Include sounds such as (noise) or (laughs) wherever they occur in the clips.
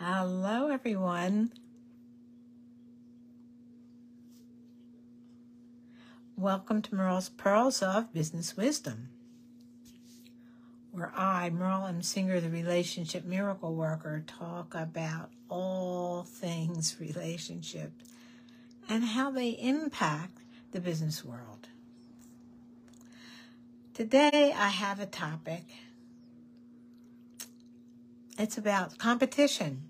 Hello, everyone. Welcome to Merle's Pearls of Business Wisdom, where I, Merle M. Singer, the relationship miracle worker, talk about all things relationship and how they impact the business world. Today, I have a topic. It's about competition.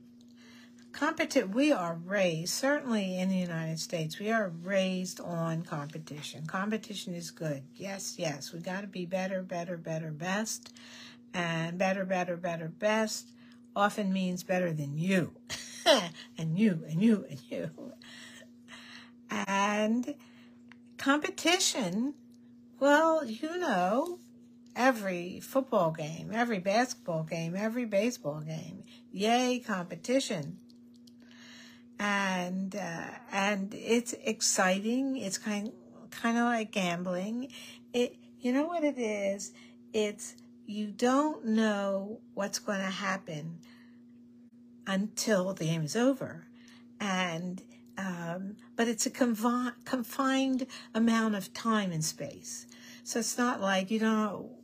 Competi- we are raised certainly in the united states we are raised on competition. Competition is good. Yes yes we got to be better better better best. And better better better best often means better than you. (laughs) And you and you and you. And competition well you know every football game every basketball game every baseball game yay competition and uh, and it's exciting. It's kind kind of like gambling. It you know what it is. It's you don't know what's going to happen until the game is over, and um, but it's a confi- confined amount of time and space. So it's not like you don't know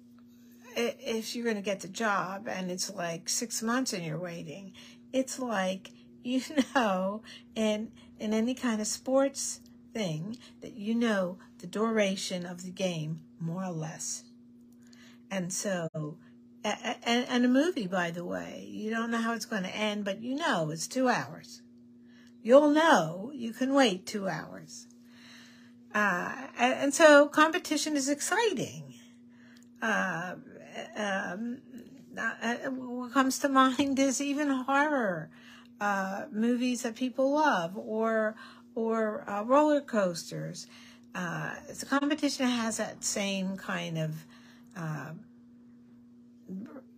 if you're going to get the job and it's like six months and you're waiting. It's like (laughs) you know, in in any kind of sports thing, that you know the duration of the game more or less. And so, and, and a movie, by the way, you don't know how it's going to end, but you know it's two hours. You'll know you can wait two hours. Uh, and, and, so competition is exciting. Uh, um, uh, what comes to mind is even horror uh, movies that people love or or uh, roller coasters. Uh, the competition has that same kind of uh,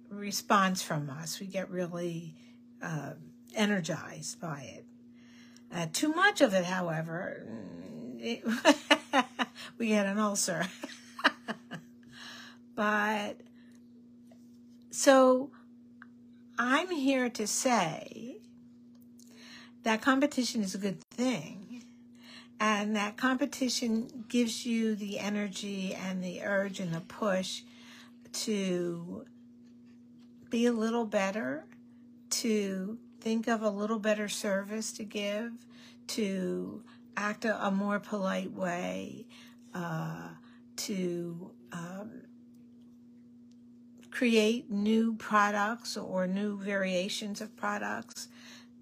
response from us. We get really uh, energized by it. Uh, too much of it, however, it, (laughs) we get an ulcer. (laughs) but so I'm here to say that competition is a good thing. And that competition gives you the energy and the urge and the push to be a little better, to think of a little better service to give, to act a, a more polite way, uh, to um, create new products or new variations of products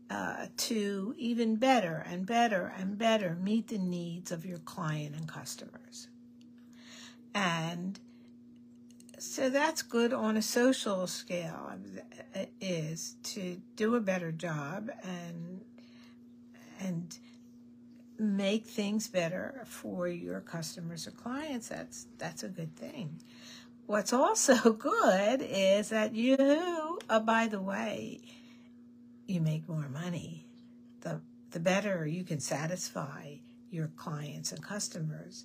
uh, to even better and better and better meet the needs of your client and customers. And so that's good on a social scale is to do a better job and and make things better for your customers or clients that's that's a good thing what's also (laughs) good is that you oh, by the way you make more money, the, the better you can satisfy your clients and customers,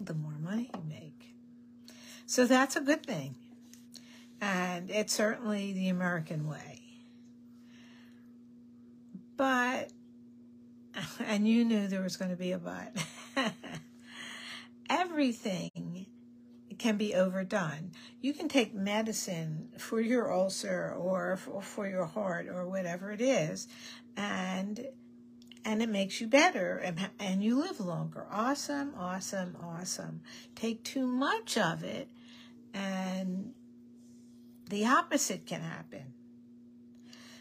the more money you make. So that's a good thing. And it's certainly the American way. But, (laughs) and you knew there was going to be a but, (laughs) everything can be overdone. You can take medicine for your ulcer or for your heart or whatever it is, and and it makes you better and, and you live longer. Awesome, awesome, awesome. Take too much of it, and the opposite can happen.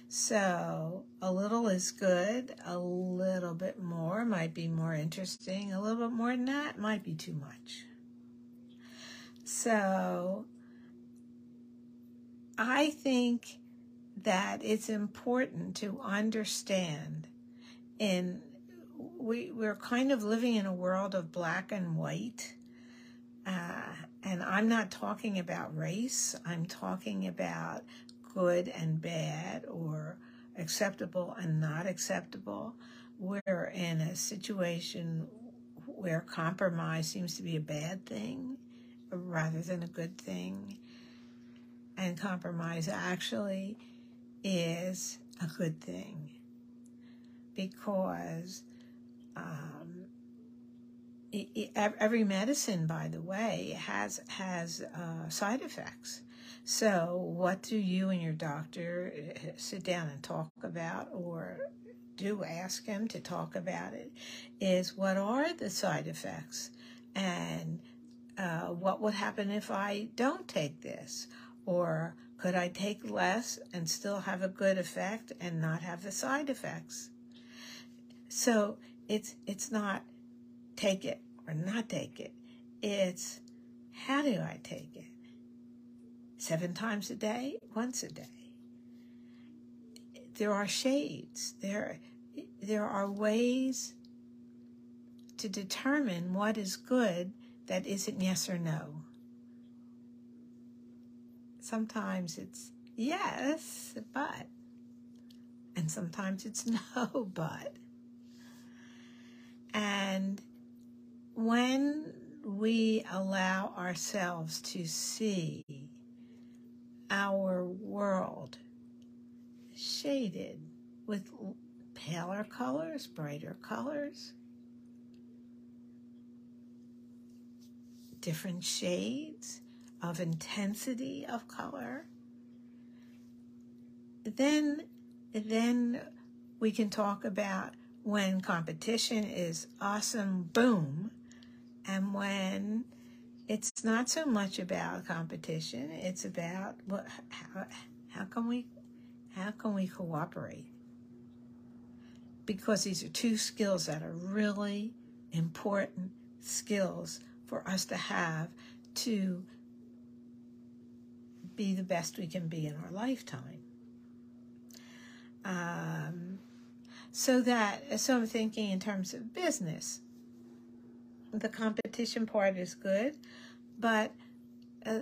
So, a little is good, a little bit more might be more interesting, a little bit more than that might be too much. So I think that it's important to understand in we we're kind of living in a world of black and white uh, and i'm not talking about race. I'm talking about good and bad or acceptable and not acceptable. We're in a situation where compromise seems to be a bad thing rather than a good thing. And compromise actually is a good thing because um, it, it, every medicine, by the way, has has uh, side effects. So, what do you and your doctor uh, sit down and talk about, or do ask him to talk about it? Is what are the side effects, and uh, what would happen if I don't take this, or could I take less and still have a good effect and not have the side effects? So it's it's not take it or not take it. It's how do I take it? Seven times a day, once a day. There are shades. There there are ways to determine what is good that isn't yes or no sometimes it's yes, but, and sometimes it's (laughs) no, but. And when we allow ourselves to see our world shaded with paler colors, brighter colors, different shades, of intensity of color, then then we can talk about when competition is awesome boom and when it's not so much about competition it's about what how, how can we how can we cooperate? Because these are two skills that are really important skills for us to have to be the best we can be in our lifetime. Um, so that, so I'm thinking in terms of business, the competition part is good, but uh,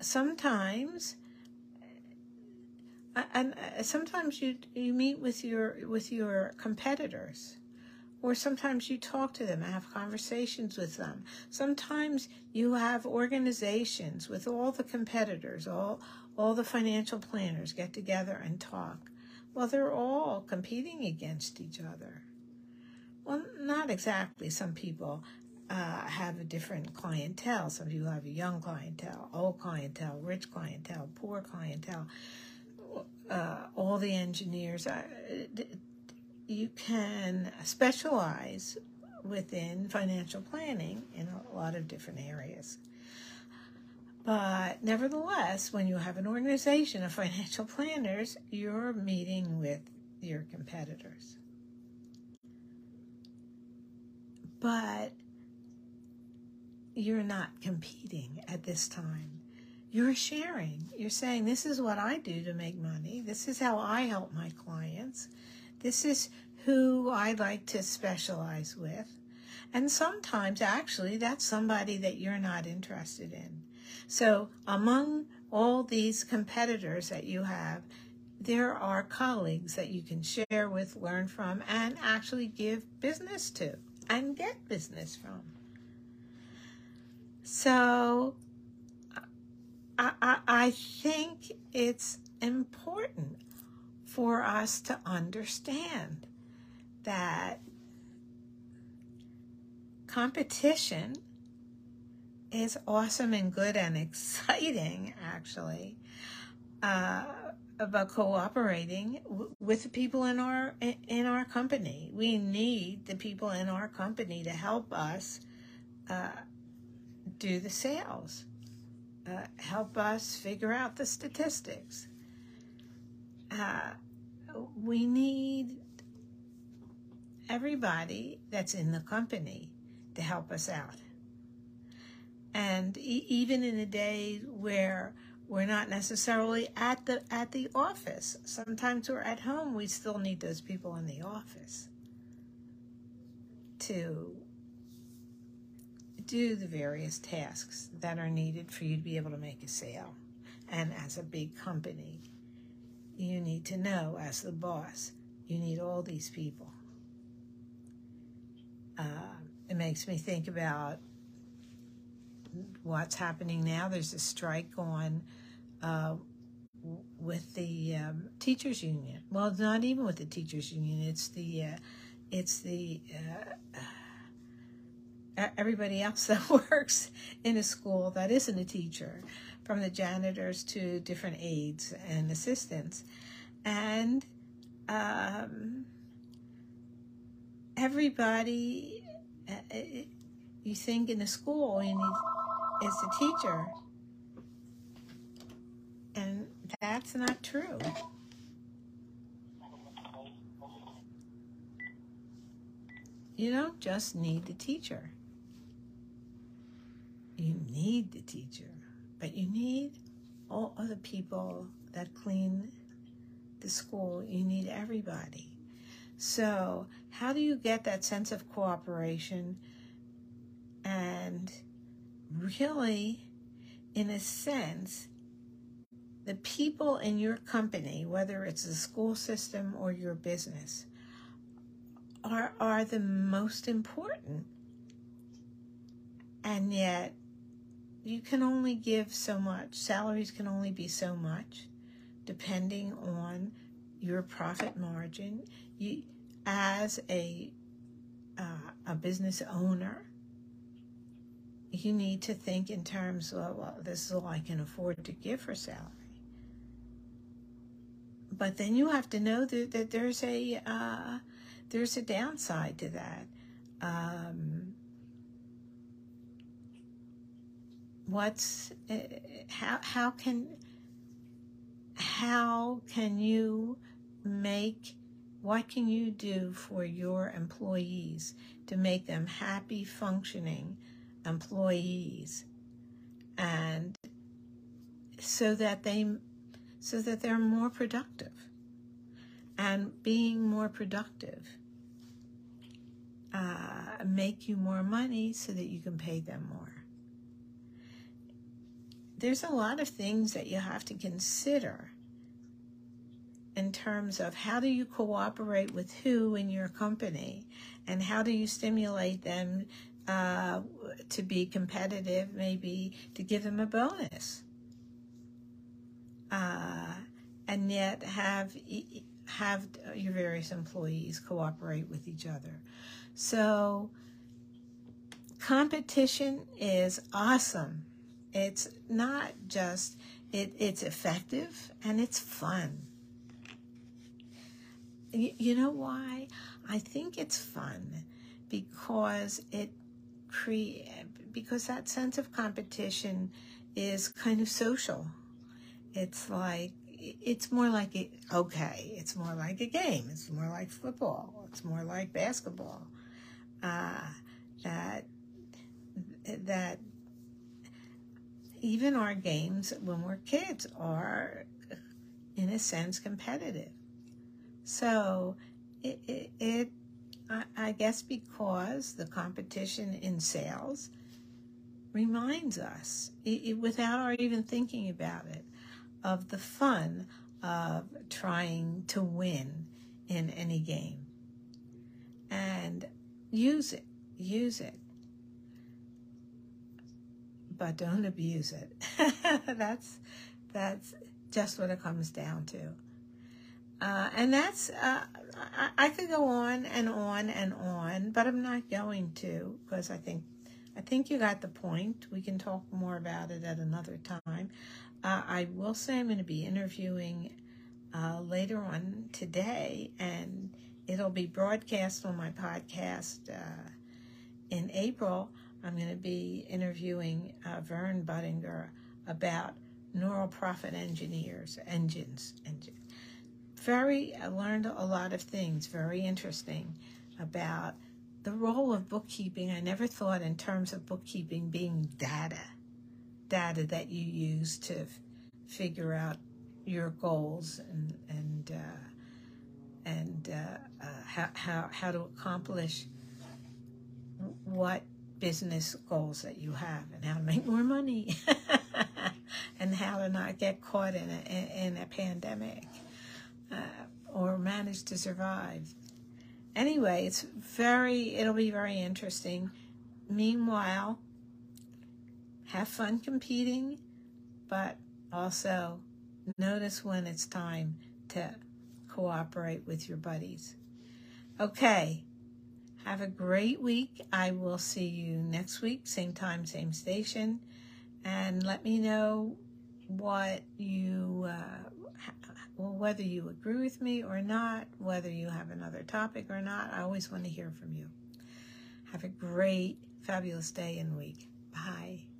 sometimes, uh, and uh, sometimes you you meet with your with your competitors or sometimes you talk to them have conversations with them. Sometimes you have organizations with all the competitors, all, all the financial planners get together and talk. Well, they're all competing against each other. Well, not exactly. Some people uh, have a different clientele. Some people have a young clientele, old clientele, rich clientele, poor clientele. Uh, all the engineers. Uh, you can specialize within financial planning in a lot of different areas. But nevertheless, when you have an organization of financial planners, you're meeting with your competitors. But you're not competing at this time. You're sharing. You're saying, This is what I do to make money. This is how I help my clients. This is who I like to specialize with. And sometimes, actually, that's somebody that you're not interested in. So, among all these competitors that you have, there are colleagues that you can share with, learn from, and actually give business to and get business from. So, I, I, I think it's important for us to understand that competition is awesome and good and exciting, actually, uh, about cooperating with the people in our in our company. We need the people in our company to help us uh, do the sales, uh, help us figure out the statistics. Uh, we need everybody that's in the company to help us out. And e- even in a day where we're not necessarily at the at the office, sometimes we're at home, we still need those people in the office to do the various tasks that are needed for you to be able to make a sale. And as a big company, you need to know as the boss, you need all these people. Uh, it makes me think about what's happening now. There's a strike on uh, with the um, teachers union. Well, not even with the teachers union. It's the uh, it's the uh, everybody else (laughs) that works in a school that isn't a teacher, from the janitors to different aides and assistants, and um, everybody. Uh, you think in a school you need is a teacher, and that's not true. You don't just need the teacher. You need the teacher, but you need all other people that clean the school. You need everybody. So, how do you get that sense of cooperation and really, in a sense, the people in your company, whether it's the school system or your business, are, are the most important. And yet, you can only give so much. Salaries can only be so much, depending on your profit margin. You, as a uh, a business owner, you need to think in terms of well, this is all I can afford to give for salary. But then you have to know that, that there's a uh, there's a downside to that. Um, what's uh, how how can how can you make what can you do for your employees to make them happy functioning employees? And so that they so that they're more productive. And being more productive uh, make you more money so that you can pay them more there's a lot of things that you have to consider in terms of how do you cooperate with who in your company and how do you stimulate them uh, to be competitive, maybe to give them a bonus, uh, and yet have have your various employees cooperate with each other. So competition is awesome. It's not just it, it's effective and it's fun. You, you know why? I think it's fun because it create because that sense of competition is kind of social. It's like it's more like a, okay, it's more like a game. It's more like football. It's more like basketball. Uh, that that even our games when we're kids are, in a sense, competitive. So it, it, it I, I guess because the competition in sales reminds us, it, without our even thinking about it, of the fun of trying to win in any game. And use it, use it. But don't abuse it. (laughs) that's that's just what it comes down to. Uh, and that's, uh, I, I, could go on and on and on, but I'm not going to because I think, I think you got the point. We can talk more about it at another time. Uh, I will say I'm going to be interviewing uh, later on today, and it'll be broadcast on my podcast uh, in April. I'm going to be interviewing uh, Vern Buttinger about neural profit engineers, engines, very, I learned a lot of things, very interesting about the role of bookkeeping. I never thought in terms of bookkeeping being data, data that you use to figure out your goals and, and, uh, and uh, uh, how, how, how to accomplish what business goals that you have and how to make more money (laughs) and how to not get caught in a, in a pandemic uh, or manage to survive. Anyway, it's very, it'll be very interesting. Meanwhile, have fun competing, but also Notice when it's time to cooperate with your buddies. Okay. Have a great week. I will see you next week, same time, same station. And let me know what you, uh, whether you agree with me or not, whether you have another topic or not. I always want to hear from you. Have a great, fabulous day and week. Bye.